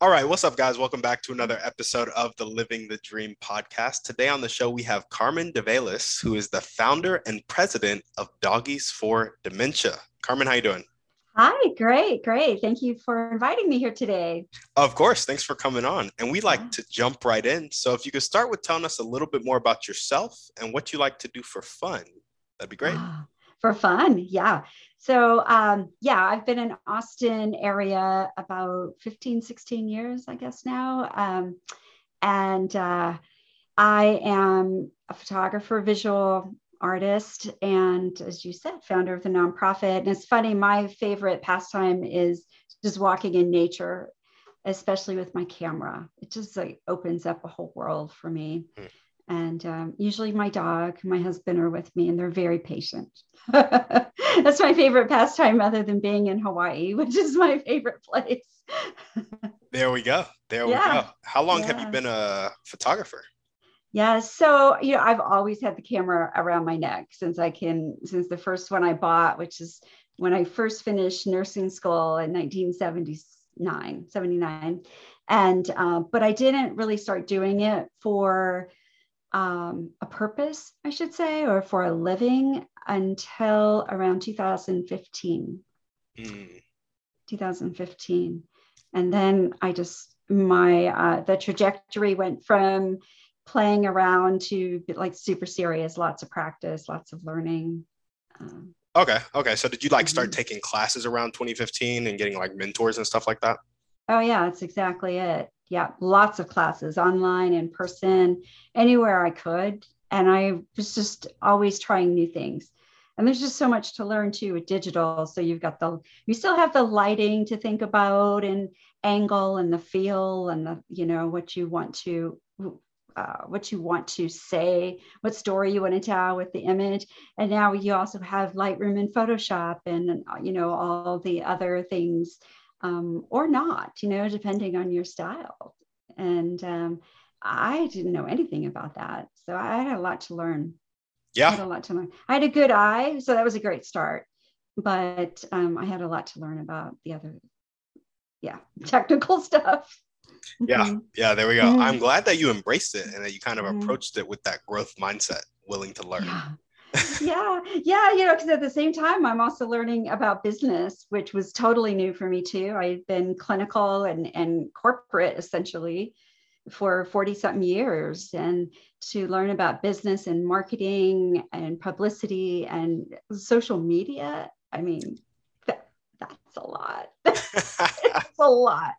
All right, what's up, guys? Welcome back to another episode of the Living the Dream podcast. Today on the show, we have Carmen DeValis, who is the founder and president of Doggies for Dementia. Carmen, how you doing? Hi, great, great. Thank you for inviting me here today. Of course, thanks for coming on. And we like to jump right in. So if you could start with telling us a little bit more about yourself and what you like to do for fun, that'd be great. Ah, for fun, yeah. So um, yeah, I've been in Austin area about 15, 16 years, I guess now. Um, and uh, I am a photographer, visual artist, and as you said, founder of the nonprofit. And it's funny, my favorite pastime is just walking in nature, especially with my camera. It just like opens up a whole world for me. Mm and um, usually my dog my husband are with me and they're very patient. That's my favorite pastime other than being in hawaii which is my favorite place. There we go. There yeah. we go. How long yeah. have you been a photographer? Yeah so you know i've always had the camera around my neck since i can since the first one i bought which is when i first finished nursing school in 1979 79 and uh, but i didn't really start doing it for um, a purpose, I should say, or for a living until around 2015. Mm. 2015. And then I just, my, uh, the trajectory went from playing around to like super serious, lots of practice, lots of learning. Um, okay. Okay. So did you like start mm-hmm. taking classes around 2015 and getting like mentors and stuff like that? Oh, yeah, that's exactly it yeah, lots of classes online, in person, anywhere I could. And I was just always trying new things. And there's just so much to learn too with digital. So you've got the, you still have the lighting to think about and angle and the feel and the, you know, what you want to, uh, what you want to say, what story you want to tell with the image. And now you also have Lightroom and Photoshop and, you know, all the other things um, or not, you know, depending on your style. And um, I didn't know anything about that. So I had a lot to learn. Yeah. I had a lot to learn. I had a good eye. So that was a great start. But um, I had a lot to learn about the other, yeah, technical stuff. Yeah. Mm-hmm. Yeah. There we go. Mm-hmm. I'm glad that you embraced it and that you kind of mm-hmm. approached it with that growth mindset, willing to learn. Yeah yeah, yeah, you know, because at the same time, I'm also learning about business, which was totally new for me too. I've been clinical and, and corporate essentially for 40 something years and to learn about business and marketing and publicity and social media. I mean, that, that's a lot. it's a lot,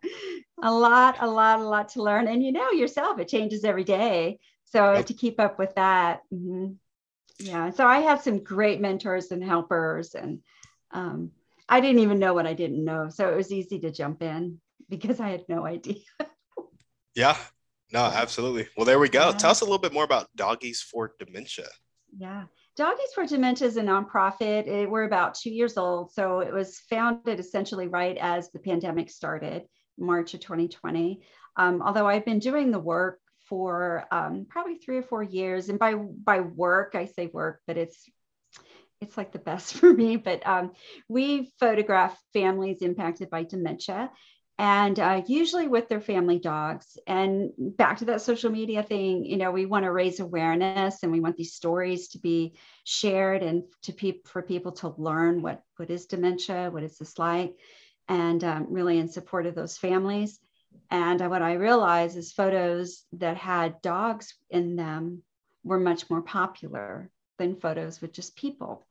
a lot, a lot, a lot to learn. And you know yourself, it changes every day. So to keep up with that. Mm-hmm yeah so i had some great mentors and helpers and um, i didn't even know what i didn't know so it was easy to jump in because i had no idea. Yeah no absolutely. Well there we go. Yeah. tell us a little bit more about doggies for dementia. Yeah doggies for dementia is a nonprofit. It, we're about two years old so it was founded essentially right as the pandemic started march of 2020 um, although i've been doing the work for um, probably three or four years. And by by work, I say work, but it's it's like the best for me. But um, we photograph families impacted by dementia, and uh, usually with their family dogs. And back to that social media thing, you know, we want to raise awareness, and we want these stories to be shared, and to people for people to learn what what is dementia, what is this like, and um, really in support of those families. And what I realized is photos that had dogs in them were much more popular than photos with just people.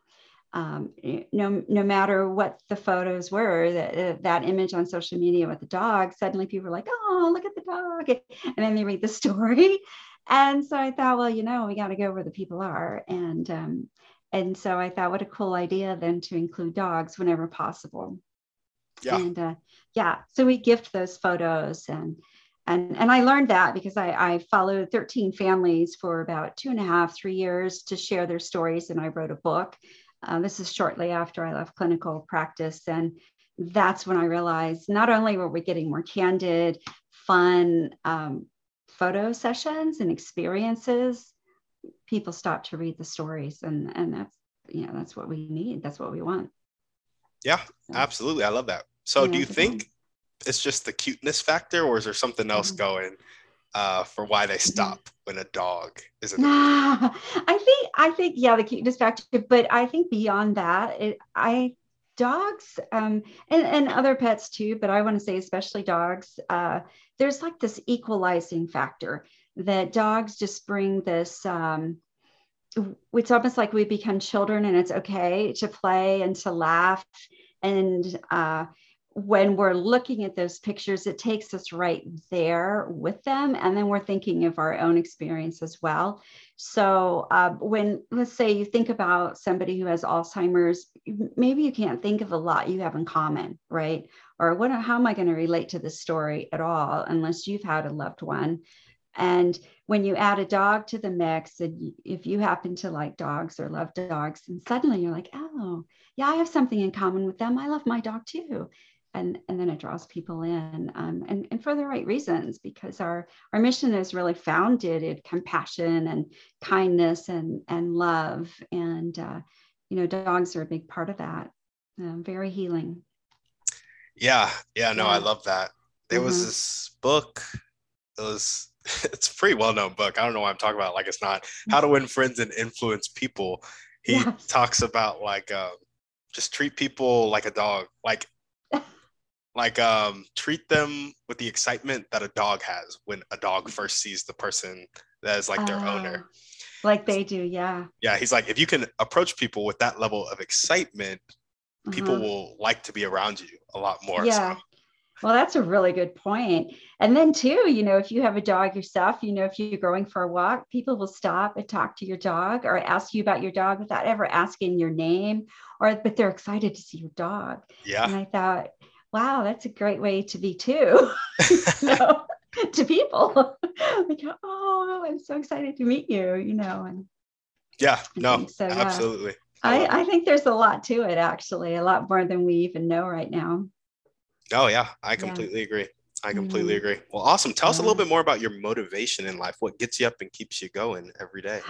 Um, no, no matter what the photos were, that, that image on social media with the dog, suddenly people were like, oh, look at the dog. And then they read the story. And so I thought, well, you know, we got to go where the people are. And, um, and so I thought, what a cool idea then to include dogs whenever possible. Yeah. And uh, yeah, so we gift those photos and and and I learned that because I, I followed 13 families for about two and a half, three years to share their stories, and I wrote a book. Uh, this is shortly after I left clinical practice, and that's when I realized not only were we getting more candid, fun um, photo sessions and experiences, people stopped to read the stories, and and that's you know that's what we need. That's what we want. Yeah, absolutely. I love that. So, do you think it's just the cuteness factor, or is there something else mm-hmm. going uh, for why they mm-hmm. stop when a dog is in I think I think yeah, the cuteness factor, but I think beyond that, it, I dogs um, and, and other pets too, but I want to say especially dogs. Uh, there's like this equalizing factor that dogs just bring this. Um, it's almost like we become children, and it's okay to play and to laugh and uh, when we're looking at those pictures, it takes us right there with them. And then we're thinking of our own experience as well. So, uh, when let's say you think about somebody who has Alzheimer's, maybe you can't think of a lot you have in common, right? Or what, how am I going to relate to this story at all, unless you've had a loved one? And when you add a dog to the mix, and if you happen to like dogs or love dogs, and suddenly you're like, oh, yeah, I have something in common with them. I love my dog too and and then it draws people in um, and, and for the right reasons because our our mission is really founded in compassion and kindness and and love and uh, you know dogs are a big part of that um, very healing yeah yeah no yeah. i love that there mm-hmm. was this book it was it's a pretty well-known book. I don't know why i'm talking about like it's not. How to win friends and influence people. He yes. talks about like um, just treat people like a dog. Like like um treat them with the excitement that a dog has when a dog first sees the person that is like their uh, owner like they do yeah. Yeah he's like if you can approach people with that level of excitement people will like to be around you a lot more yeah. so. Well that's a really good point. and then too you know if you have a dog yourself you know if you're going for a walk people will stop and talk to your dog or ask you about your dog without ever asking your name or but they're excited to see your dog yeah and i thought wow, that's a great way to be too. know, to people. like, oh, I'm so excited to meet you, you know. And yeah, no, so, absolutely. I, I, I think there's a lot to it actually, a lot more than we even know right now. Oh yeah, I completely yeah. agree. I completely mm-hmm. agree. Well, awesome. Tell us a little bit more about your motivation in life. What gets you up and keeps you going every day?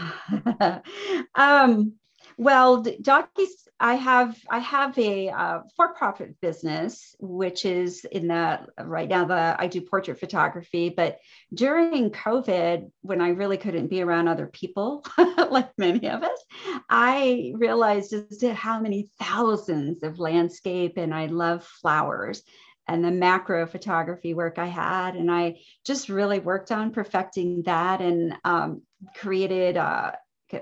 um, well, Doggies, I have I have a uh, for-profit business, which is in the right now the I do portrait photography. But during COVID, when I really couldn't be around other people, like many of us, I realized just how many thousands of landscape and I love flowers and the macro photography work I had. And I just really worked on perfecting that and um, created uh,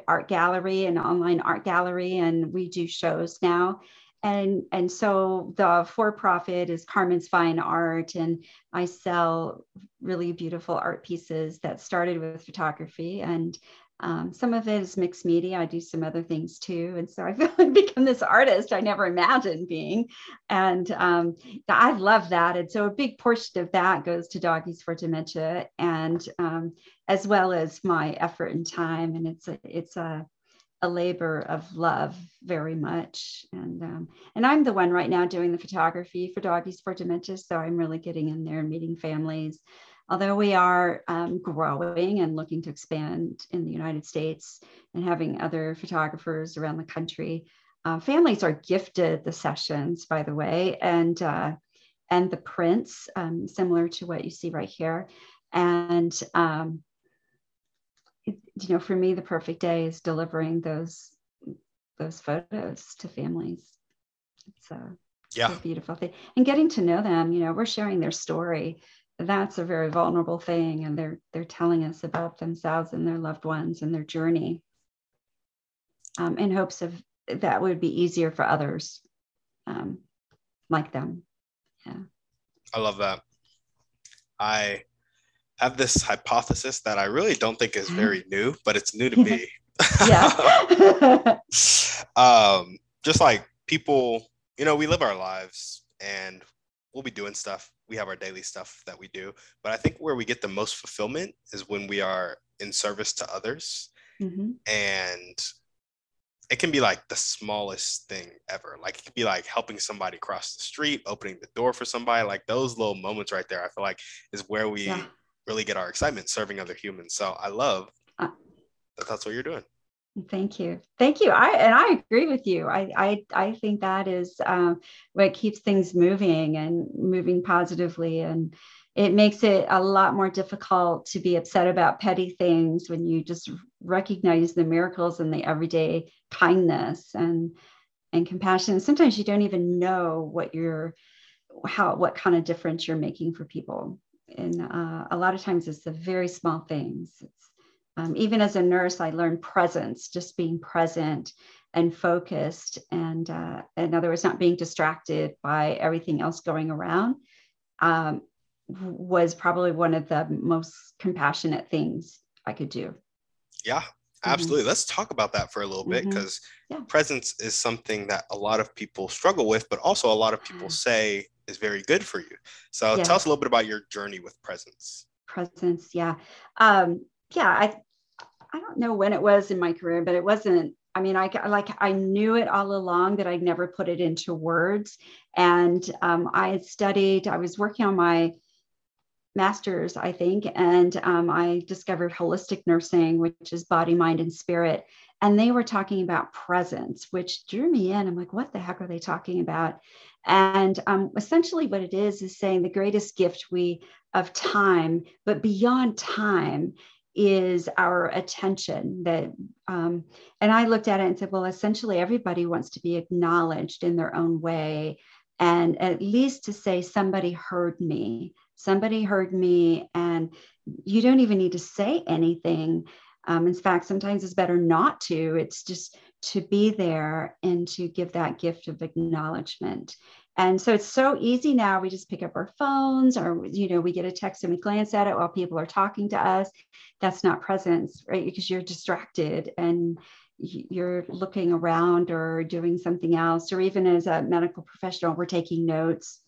art gallery and online art gallery and we do shows now and and so the for profit is carmen's fine art and i sell really beautiful art pieces that started with photography and um, some of it is mixed media. I do some other things too. And so I feel like become this artist I never imagined being. And um, I love that. And so a big portion of that goes to Doggies for Dementia and um, as well as my effort and time. And it's a, it's a, a labor of love very much. And, um, and I'm the one right now doing the photography for Doggies for Dementia. So I'm really getting in there and meeting families although we are um, growing and looking to expand in the United States and having other photographers around the country, uh, families are gifted the sessions, by the way, and uh, and the prints, um, similar to what you see right here. And um, it, you know, for me, the perfect day is delivering those those photos to families. It's a, yeah. a beautiful thing, and getting to know them. You know, we're sharing their story that's a very vulnerable thing and they're they're telling us about themselves and their loved ones and their journey um, in hopes of that would be easier for others um, like them. Yeah. I love that. I have this hypothesis that i really don't think is very new but it's new to me. Yeah. Um, just like people you know we live our lives and we'll be doing stuff. We have our daily stuff that we do. But I think where we get the most fulfillment is when we are in service to others. Mm-hmm. And it can be like the smallest thing ever. Like it could be like helping somebody cross the street, opening the door for somebody. Like those little moments right there, I feel like is where we yeah. really get our excitement serving other humans. So I love uh, that that's what you're doing. Thank you. Thank you. I and I agree with you. I I, I think that is um, what keeps things moving and moving positively and it makes it a lot more difficult to be upset about petty things when you just recognize the miracles and the everyday kindness and and compassion. Sometimes you don't even know what you're how what kind of difference you're making for people. And uh, a lot of times it's the very small things. It's, um, even as a nurse, I learned presence, just being present and focused, and uh, in other words, not being distracted by everything else going around. Um, was probably one of the most compassionate things I could do. Yeah, mm-hmm. absolutely. Mm-hmm. Let's talk about that for a little bit because mm-hmm. yeah. presence is something that a lot of people struggle with, but also a lot of people say is very good for you. So yeah. tell us a little bit about your journey with presence. Presence, yeah. Um, yeah, I I don't know when it was in my career, but it wasn't I mean, I like I knew it all along that I'd never put it into words. And um, I had studied. I was working on my master's, I think, and um, I discovered holistic nursing, which is body, mind, and spirit. And they were talking about presence, which drew me in. I'm like, what the heck are they talking about? And um, essentially, what it is is saying the greatest gift we of time, but beyond time, is our attention that um, and i looked at it and said well essentially everybody wants to be acknowledged in their own way and at least to say somebody heard me. Somebody heard me and you don't even need to say anything. Um, in fact sometimes it's better not to. It's just to be there and to give that gift of acknowledgement and so it's so easy now we just pick up our phones or you know we get a text and we glance at it while people are talking to us that's not presence right because you're distracted and you're looking around or doing something else or even as a medical professional we're taking notes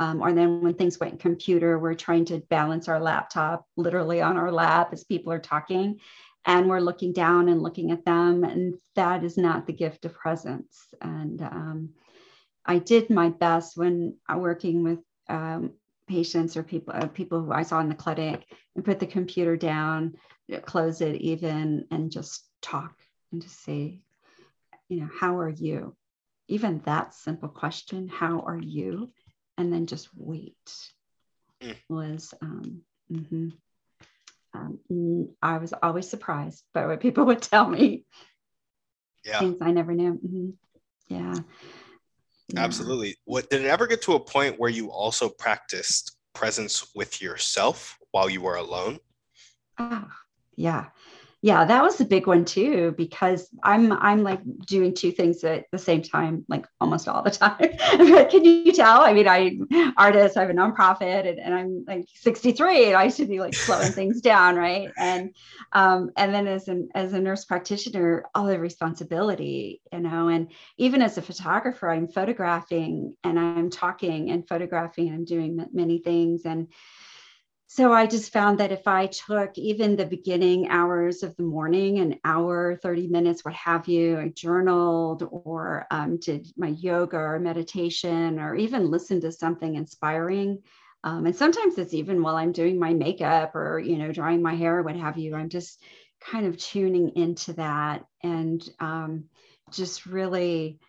um, or then when things went computer, we're trying to balance our laptop literally on our lap as people are talking. And we're looking down and looking at them. And that is not the gift of presence. And um, I did my best when working with um, patients or people, uh, people who I saw in the clinic and put the computer down, close it even, and just talk and just say, you know, how are you? Even that simple question, how are you? and then just wait mm. was um, mm-hmm. um, I was always surprised by what people would tell me. Yeah. Things I never knew. Mm-hmm. Yeah. Absolutely. What did it ever get to a point where you also practiced presence with yourself while you were alone? Oh, yeah yeah that was a big one too because i'm i'm like doing two things at the same time like almost all the time. Can you tell? I mean i artist i have a nonprofit and, and i'm like 63 and i should be like slowing things down right? And um and then as an as a nurse practitioner all the responsibility you know? And even as a photographer i'm photographing and i'm talking and photographing and i'm doing many things and so I just found that if I took even the beginning hours of the morning, an hour, 30 minutes, what have you, I journaled or um, did my yoga or meditation or even listened to something inspiring. Um, and sometimes it's even while I'm doing my makeup or, you know, drying my hair or what have you, I'm just kind of tuning into that and um, just really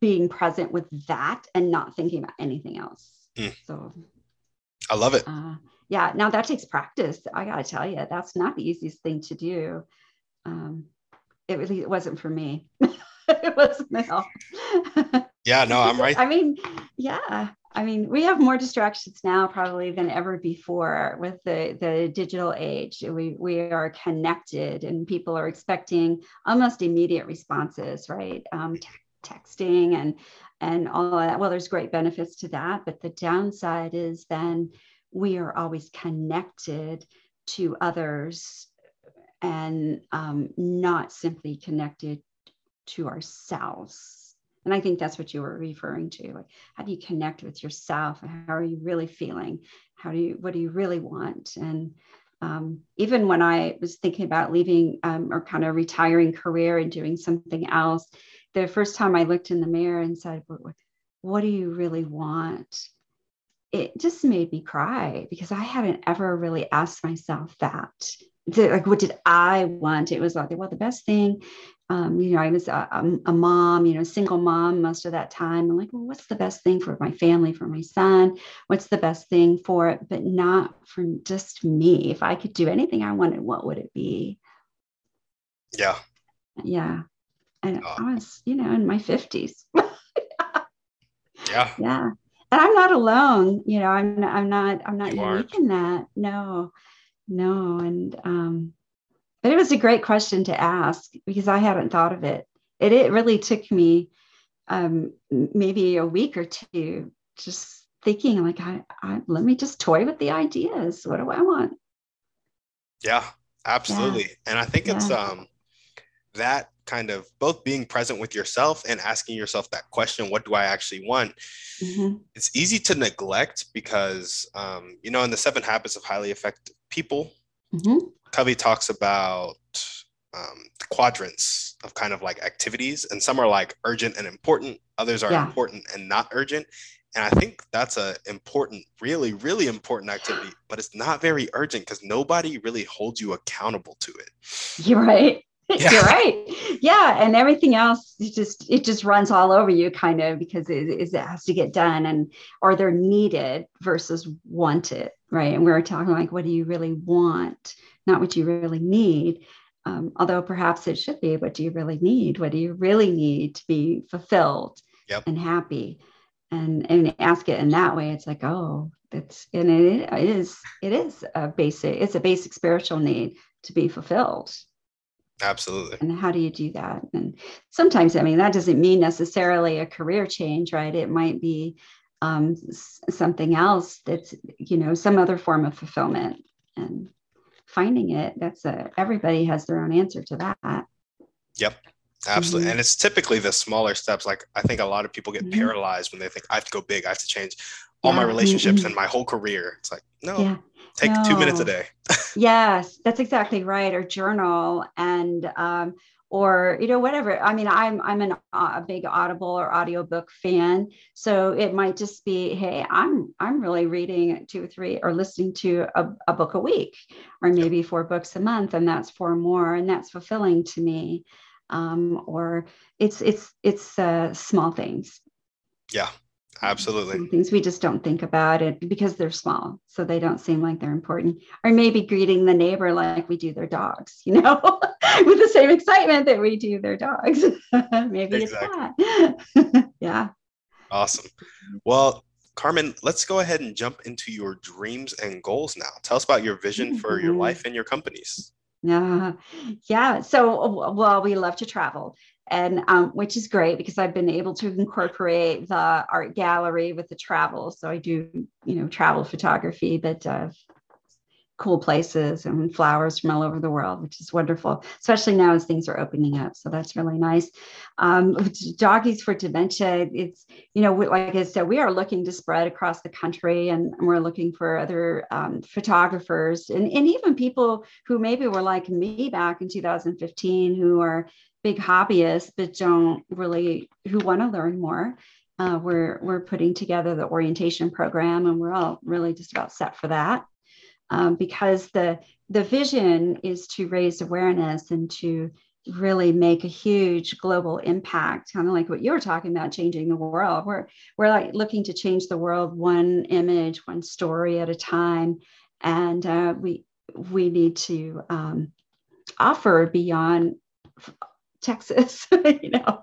being present with that and not thinking about anything else. Mm. So I love it. Uh, yeah, now that takes practice. I got to tell you, that's not the easiest thing to do. Um, it really it wasn't for me. it wasn't at all. yeah, no, I'm right. I mean, yeah. I mean, we have more distractions now probably than ever before with the, the digital age. We, we are connected and people are expecting almost immediate responses, right? Um, t- texting and and all that. Well, there's great benefits to that, but the downside is then we are always connected to others and um, not simply connected to ourselves. And I think that's what you were referring to. Like, how do you connect with yourself? How are you really feeling? How do you, what do you really want? And um, even when I was thinking about leaving um, or kind of retiring career and doing something else, the first time I looked in the mirror and said, what, what do you really want? It just made me cry because I hadn't ever really asked myself that. Like, what did I want? It was like, well, the best thing um, you know, I was a, a, mom, you know, single mom most of that time. I'm like, well, what's the best thing for my family, for my son? What's the best thing for it, but not for just me? If I could do anything I wanted, what would it be? Yeah. Yeah. And oh. I was, you know, in my 50s. yeah. Yeah. And I'm not alone. You know, I'm, I'm not, I'm not you unique aren't. in that. No, no. And, um, but it was a great question to ask because I hadn't thought of it. It, it really took me um, maybe a week or two just thinking like, I, I, let me just toy with the ideas. What do I want? Yeah, absolutely. Yeah. And I think yeah. it's um, that kind of both being present with yourself and asking yourself that question what do i actually want mm-hmm. it's easy to neglect because um, you know in the seven habits of highly effective people mm-hmm. Covey talks about um, quadrants of kind of like activities, and some are like urgent and important, others are yeah. important and not urgent. And I think that's a important, really, really important activity, but it's not very urgent because nobody really holds you accountable to it. You're right. Yeah. You're right. Yeah, and everything else it just it just runs all over you, kind of because it, it has to get done, and or they're needed versus wanted, right? And we are talking like, what do you really want? not what you really need. Um, although perhaps it should be what do you really need? What do you really need to be fulfilled yep. and happy? And and ask it in that way, it's like, oh, that's and it is it is a basic, it's a basic spiritual need to be fulfilled. Absolutely. And how do you do that? And sometimes, I mean, that doesn't mean necessarily a career change, right? It might be um, something else that's, you know, some other form of fulfillment. And finding it that's a everybody has their own answer to that yep absolutely mm-hmm. and it's typically the smaller steps like i think a lot of people get mm-hmm. paralyzed when they think i have to go big i have to change all yeah. my relationships mm-hmm. and my whole career it's like no yeah. Take no. two minutes a day. Yes that's exactly right or journal and um, or you know whatever. I mean i'm i'm an, a big audible or audiobook fan so it might just be hey i'm i'm really reading two or three or listening to a, a book a week or maybe four books a month and that's four more and that's fulfilling to me. Um, or it's it's it's uh, small things. Yeah Absolutely. things we just don't think about it because they're small, so they don't seem like they're important. Or maybe greeting the neighbor like we do their dogs, you know, with the same excitement that we do their dogs. maybe exactly. it's that. yeah. Awesome. Well, Carmen, let's go ahead and jump into your dreams and goals now. Tell us about your vision for your mm-hmm. life and your companies. Yeah. Yeah. So, well, we love to travel and um, which is great because I've been able to incorporate the art gallery with the travel. So I do, you know, travel photography, but uh, cool places and flowers from all over the world, which is wonderful, especially now as things are opening up. So that's really nice. Um, Doggies for Dementia, it's, you know, like I said, we are looking to spread across the country and we're looking for other um, photographers and, and even people who maybe were like me back in 2015 who are big hobbyists but don't really who want to learn more. Uh, we're we're putting together the orientation program, and we're all really just about set for that. Um, because the the vision is to raise awareness and to really make a huge global impact kind of like what you were talking about changing the world. We're we're like looking to change the world one image one story at a time. And uh, we we need to um, offer beyond Texas, you know,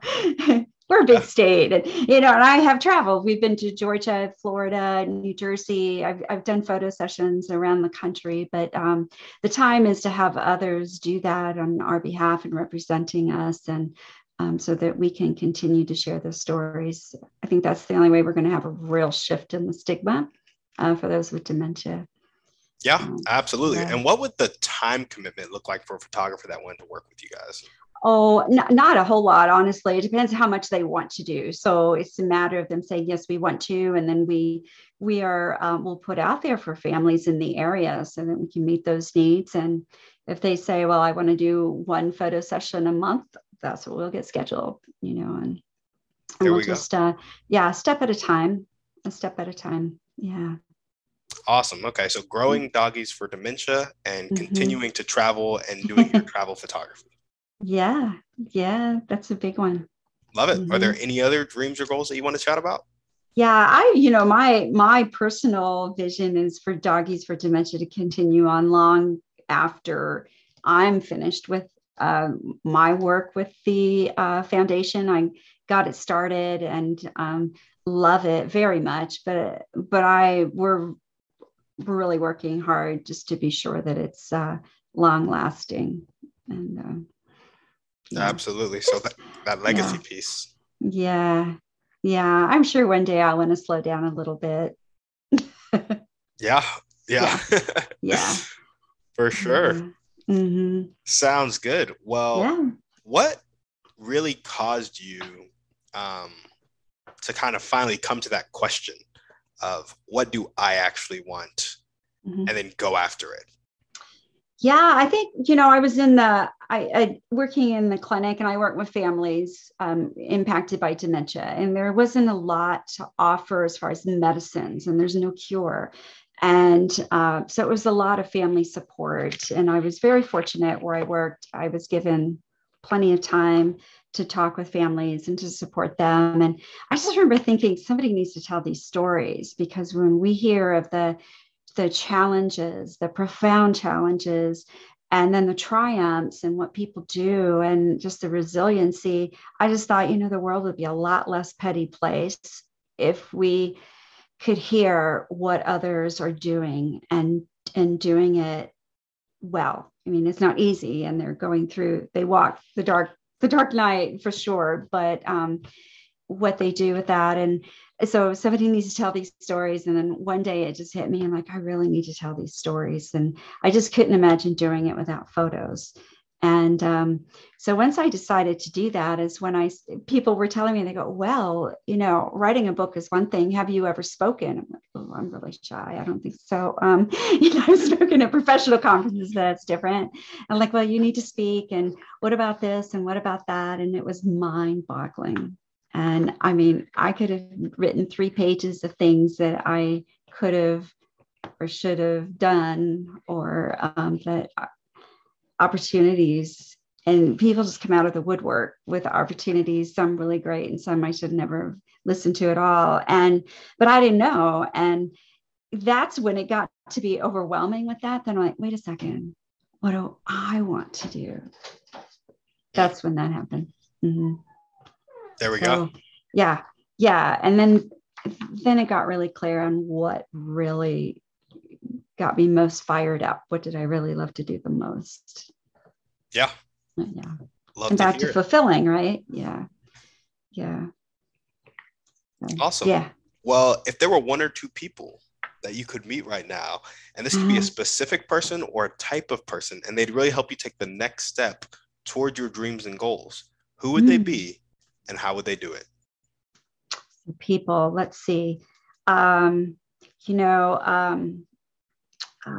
we're a big state and, you know, and I have traveled, we've been to Georgia, Florida, New Jersey. I've, I've done photo sessions around the country, but um, the time is to have others do that on our behalf and representing us. And um, so that we can continue to share those stories. I think that's the only way we're going to have a real shift in the stigma uh, for those with dementia. Yeah, um, absolutely. Yeah. And what would the time commitment look like for a photographer that wanted to work with you guys? Oh, n- not a whole lot, honestly. It depends how much they want to do. So it's a matter of them saying yes, we want to, and then we we are um, we'll put out there for families in the area so that we can meet those needs. And if they say, well, I want to do one photo session a month, that's what we'll get scheduled. You know, and, and we'll we just uh, yeah, step at a time, a step at a time. Yeah. Awesome. Okay. So growing doggies for dementia and mm-hmm. continuing to travel and doing your travel photography. Yeah. Yeah. That's a big one. Love it. Mm-hmm. Are there any other dreams or goals that you want to chat about? Yeah, I, you know, my my personal vision is for doggies for dementia to continue on long after I'm finished with uh, my work with the uh, foundation. I got it started and um, love it very much, but but I we're really working hard just to be sure that it's uh, long lasting and uh, yeah. Absolutely so that, that legacy yeah. piece yeah yeah i'm sure one day i want to slow down a little bit yeah yeah yeah, yeah. for sure mm-hmm. sounds good well yeah. what really caused you um, to kind of finally come to that question of what do I actually want mm-hmm. and then go after it. Yeah, I think, you know, I was in the, I, I working in the clinic and I work with families um, impacted by dementia and there wasn't a lot to offer as far as medicines and there's no cure. And uh, so it was a lot of family support. And I was very fortunate where I worked. I was given plenty of time to talk with families and to support them. And I just remember thinking somebody needs to tell these stories because when we hear of the the challenges, the profound challenges, and then the triumphs and what people do and just the resiliency, I just thought, you know, the world would be a lot less petty place if we could hear what others are doing and and doing it well. I mean, it's not easy and they're going through, they walk the dark the Dark Night for sure, but um, what they do with that. And so somebody needs to tell these stories. And then one day it just hit me. I'm like, I really need to tell these stories. And I just couldn't imagine doing it without photos. And um, so once I decided to do that is when I people were telling me they go, well, you know, writing a book is one thing. Have you ever spoken? I'm like, oh, I'm really shy. I don't think so. Um, you know, I've spoken at professional conferences. That's different. I'm like, well, you need to speak. And what about this? And what about that? And it was mind-boggling. And I mean, I could have written three pages of things that I could have or should have done, or um, that opportunities. And people just come out of the woodwork with opportunities. Some really great and some i should never listen to at all. And but i didn't know. And that's when it got to be overwhelming with that. Then i'm like wait a second. What do i want to do? That's when that happened. Mm-hmm. There we so, go yeah yeah and then then it got really clear on what really got me most fired up? What did I really love to do the most? Yeah. Yeah. Love and back to, to fulfilling, right? Yeah. Yeah. Awesome. Yeah. Well, if there were one or two people that you could meet right now, and this could mm-hmm. be a mm-hmm. specific person or a type of person, and they'd really help you take the next step toward your dreams and goals, who would mm. they be and how would they do it? People, let's see. Um, you know, um, uh,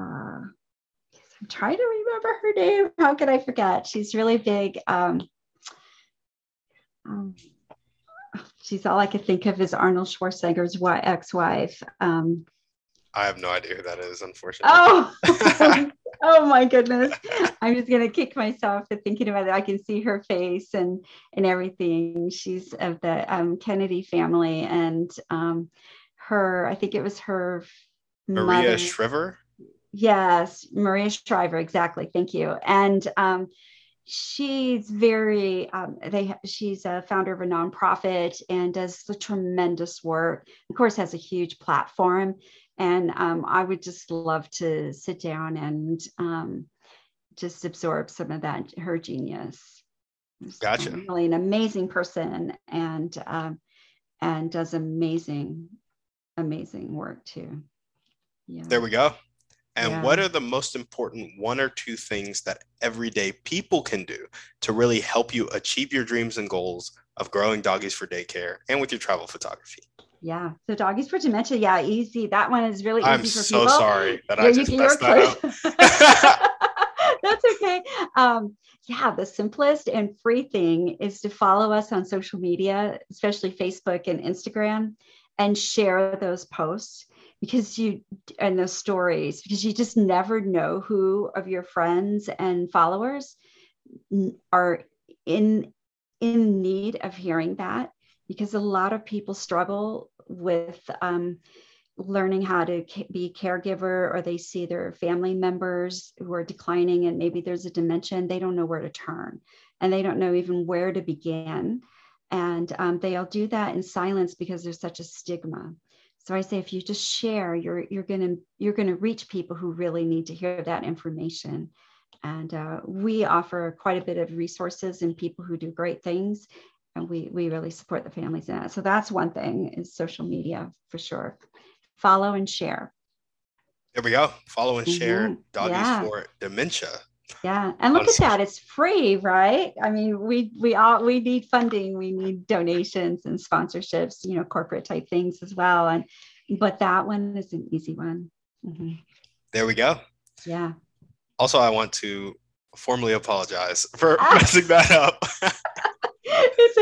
I'm trying to remember her name. How could I forget? She's really big. Um, um, she's all I could think of is Arnold Schwarzenegger's ex-wife. Um, I have no idea who that is, unfortunately. Oh, oh my goodness! I'm just gonna kick myself for thinking about it. I can see her face and and everything. She's of the um, Kennedy family, and um, her. I think it was her. Maria mother. Shriver. Yes, Maria Shriver, exactly. Thank you. And um, she's very um, they she's a founder of a nonprofit and does the tremendous work. Of course, has a huge platform, and um, I would just love to sit down and um, just absorb some of that her genius. Gotcha. Really an amazing person, and um, and does amazing, amazing work too. Yeah. There we go. And Yeah. what are the most important one or two things that everyday people can do to really help you achieve your dreams and goals of growing doggies for daycare and with your travel photography? Yeah. So doggies for dementia. Yeah, easy. That one is really easy I'm for so people. sorry that Yeah, I you just can- messed that up. That's okay. Um, yeah, the simplest and free thing is to follow us on social media, especially Facebook and Instagram, and share those posts because you and those stories because you just never know who of your friends and followers are in in need of hearing that because a lot of people struggle with um, learning how to be caregiver or they see their family members who are declining and maybe there's a dementia and they don't know where to turn and they don't know even where to begin. And um, they'll do that in silence because there's such a stigma. So i say if you just share you're you're to you're to reach people who really need to hear that information. And uh, we offer quite a bit of resources and people who do great things and we we really support the families in that. So that's one thing is social media for sure follow and share There we go. Follow and share Mhm. doggies Yeah. for dementia. yeah and look at that it's free right i mean we we all we need funding we need donations and sponsorships you know corporate type things as well and but that one is an easy one Mhm. There we go. yeah Also, I want to formally apologize for Ah. messing that up.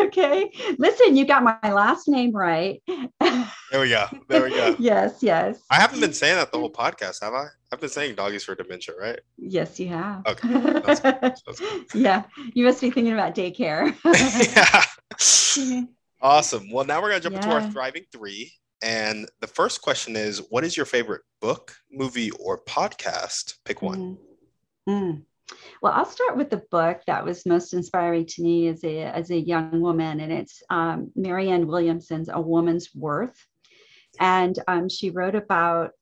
okay listen you got my last name right there we go. There we go. yes yes I haven't been saying that the whole podcast, have I? I've been saying doggies for dementia, right? yes you have Okay, that's That's good. yeah you must be thinking about daycare yeah. Awesome. Well, now we're going to jump into our Thriving Three. And the first question is What is your favorite book, movie, or podcast? Pick one. Mm. Mm. Well, I'll start with the book that was most inspiring to me as a as a young woman, and it's um, Marianne Williamson's "A Woman's Worth," and um, she wrote about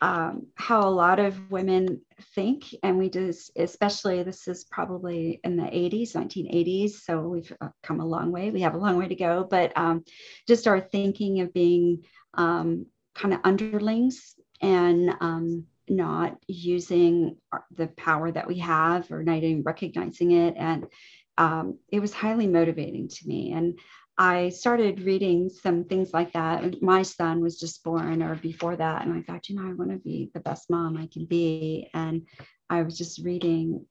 um, how a lot of women think, and we just, especially this is probably in the 80s, 1980s, so we've uh, come a long way. We have a long way to go, but um, just our thinking of being um, kind of underlings and um, not using our- the power that we have or not even recognizing it. And um, it was highly motivating to me. And I started reading some things like that. My son was just born or before that. And I thought, you know, I want to be the best mom I can be. And I was just reading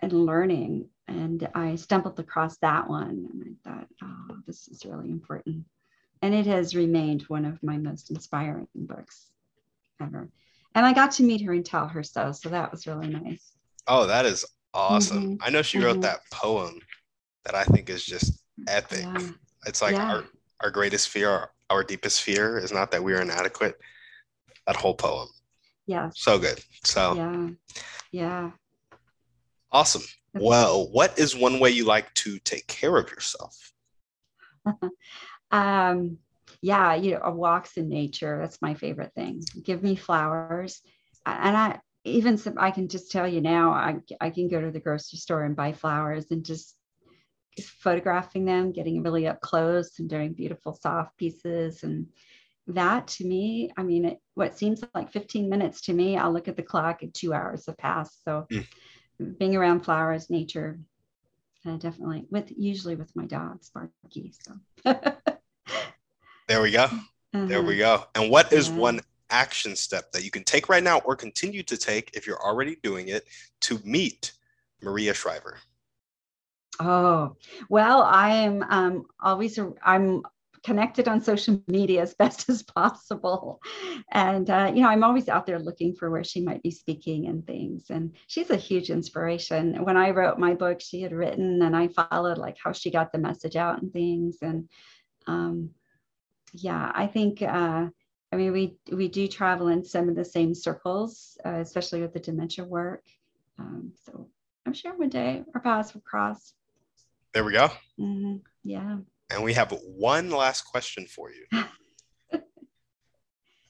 and learning. And I stumbled across that one. And I thought, oh, this is really important. And it has remained one of my most inspiring books ever. And I got to meet her and tell her so. So that was really nice. Oh, that is awesome. Mhm. I know she wrote Mhm. that poem that I think is just epic. Yeah. It's like Yeah. our, our greatest fear, our, our deepest fear is not that we are inadequate. That whole poem. Yeah. So good. So Yeah. Yeah. awesome. That's- Well, what is one way you like to take care of yourself? um yeah you know walks in nature that's my favorite thing. Give me flowers. And i even some i can just tell you now i i can go to the grocery store and buy flowers and just photographing them getting really up close and doing beautiful soft pieces. And that to me i mean it, what seems like 15 minutes to me i'll look at the clock and two hours have passed. So Mm. being around flowers nature uh, definitely with usually with my dog sparky so There we go. There Uh-huh. we go. And what is one action step that you can take right now or continue to take if you're already doing it to meet Maria Shriver? Oh, well, I am um, always, I'm connected on social media as best as possible. And, uh, you know, I'm always out there looking for where she might be speaking and things. And she's a huge inspiration. When I wrote my book, she had written and I followed like how she got the message out and things. And um, yeah, I think, uh, I mean, we, we do travel in some of the same circles, uh, especially with the dementia work. Um, so I'm sure one day our paths will cross. There we go. hmm Yeah. And we have one last question for you.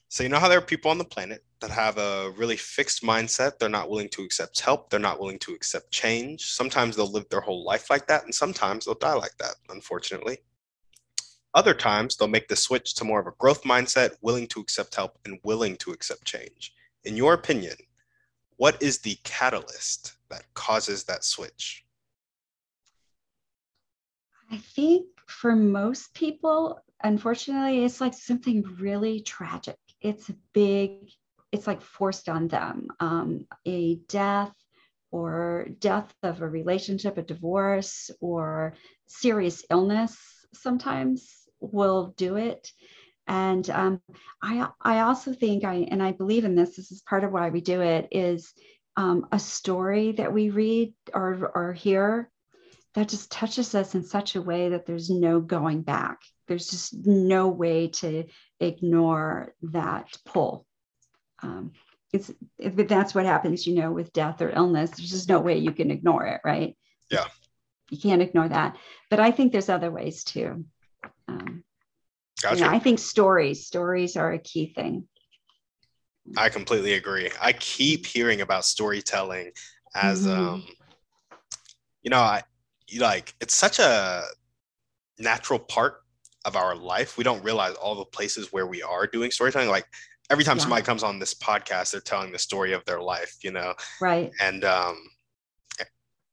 so, you know how there are people on the planet that have a really fixed mindset? They're not willing to accept help, they're not willing to accept change. Sometimes they'll live their whole life like that, and sometimes they'll die like that, unfortunately. Other times, they'll make the switch to more of a growth mindset, willing to accept help and willing to accept change. In your opinion, what is the catalyst that causes that switch? I think for most people, unfortunately, it's like something really tragic. It's a big, it's like forced on them. Um, a death or death of a relationship, a divorce, or serious illness sometimes will do it. And um, I, I also think I, and I believe in this, this is part of why we do it, is um, a story that we read or, or hear that just touches us in such a way that there's no going back. There's just no way to ignore that pull. Um, it's if that's what happens, you know, with death or illness. There's just no way you can ignore it, right? Yeah, you can't ignore that. But I think there's other ways too. Um, gotcha. You know, I think stories, stories are a key thing. I completely agree. I keep hearing about storytelling as mm-hmm. um, you know, I like it's such a natural part of our life. We don't realize all the places where we are doing storytelling. Like every time yeah. somebody comes on this podcast, they're telling the story of their life, you know? Right. And um,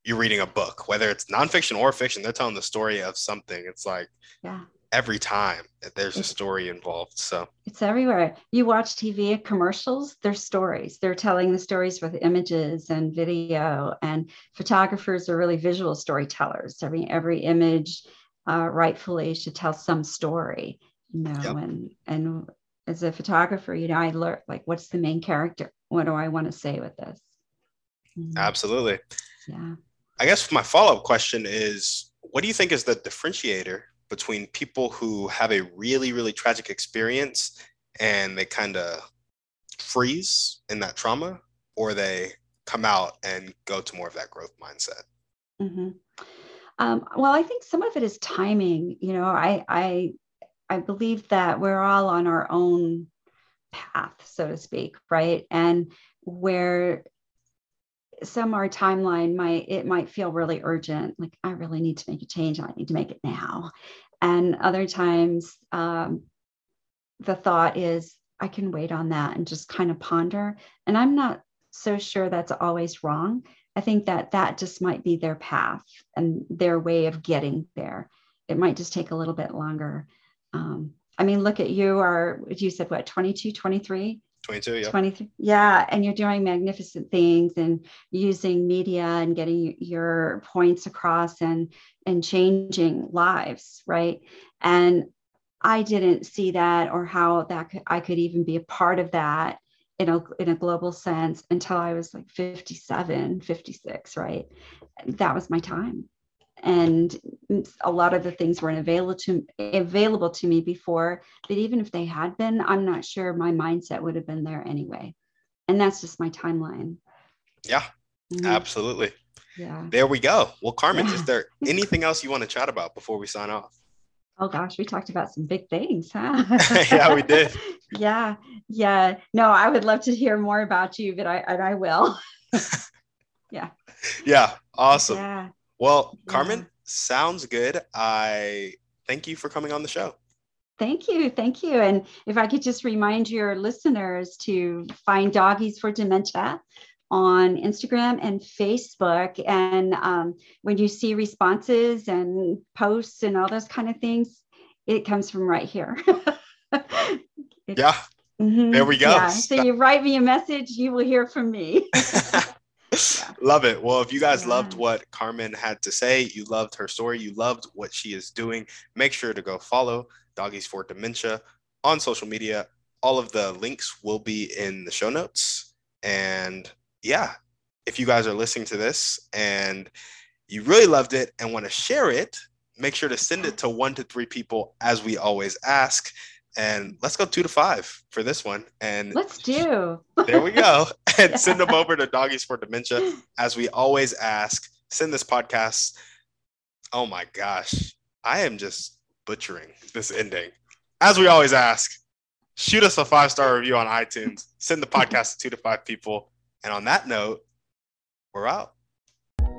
you're reading a book, whether it's nonfiction or fiction, they're telling the story of something. It's like, yeah, every time there's a story involved. So it's everywhere. You watch TV commercials, there's stories. They're telling the stories with images and video, and photographers are really visual storytellers. Every every image uh, rightfully should tell some story, you know. Yep. And and as a photographer, you know, I learned like what's the main character? What do I want to say with this? Mm-hmm. Absolutely. Yeah. I guess my follow-up question is what do you think is the differentiator between people who have a really, really tragic experience and they kind of freeze in that trauma, or they come out and go to more of that growth mindset? Mm-hmm. Um, well, I think some of it is timing. You know, I, I, I believe that we're all on our own path, so to speak, right? And where some our timeline might it might feel really urgent like i really need to make a change i need to make it now. And other times um, the thought is i can wait on that and just kind of ponder. And i'm not so sure that's always wrong. I think that that just might be their path and their way of getting there. It might just take a little bit longer. Um, i mean look at you are you said what 22 23 22 yeah. 23 yeah and you're doing magnificent things and using media and getting your points across and and changing lives right? And i didn't see that or how that could, i could even be a part of that in a in a global sense until i was like 57 56 right? That was my time and a lot of the things weren't available to available to me before but even if they had been i'm not sure my mindset would have been there anyway. And that's just my timeline. Yeah mm-hmm. absolutely. Yeah. There we go. Well carmen yeah. is there anything else you want to chat about before we sign off? Oh gosh we talked about some big things huh? Yeah we did. Yeah yeah. No i would love to hear more about you but i and i will. Yeah. Yeah awesome. Yeah well, Carmen, yeah. sounds good. I thank you for coming on the show. Thank you. Thank you. And if I could just remind your listeners to find Doggies for Dementia on Instagram and Facebook. And um, when you see responses and posts and all those kind of things, it comes from right here. yeah. Mm-hmm. There we go. Yeah. So you write me a message, you will hear from me. Love it. Well, if you guys yeah. loved what Carmen had to say, you loved her story, you loved what she is doing, make sure to go follow Doggies for Dementia on social media. All of the links will be in the show notes. And yeah, if you guys are listening to this and you really loved it and want to share it, make sure to send it to one to three people, as we always ask and let's go two to five for this one. And let's do. there we go. And yeah. send them over to Doggies for Dementia. As we always ask, send this podcast. Oh my gosh. I am just butchering this ending. As we always ask, shoot us a five star review on iTunes, send the podcast to two to five people. And on that note, we're out.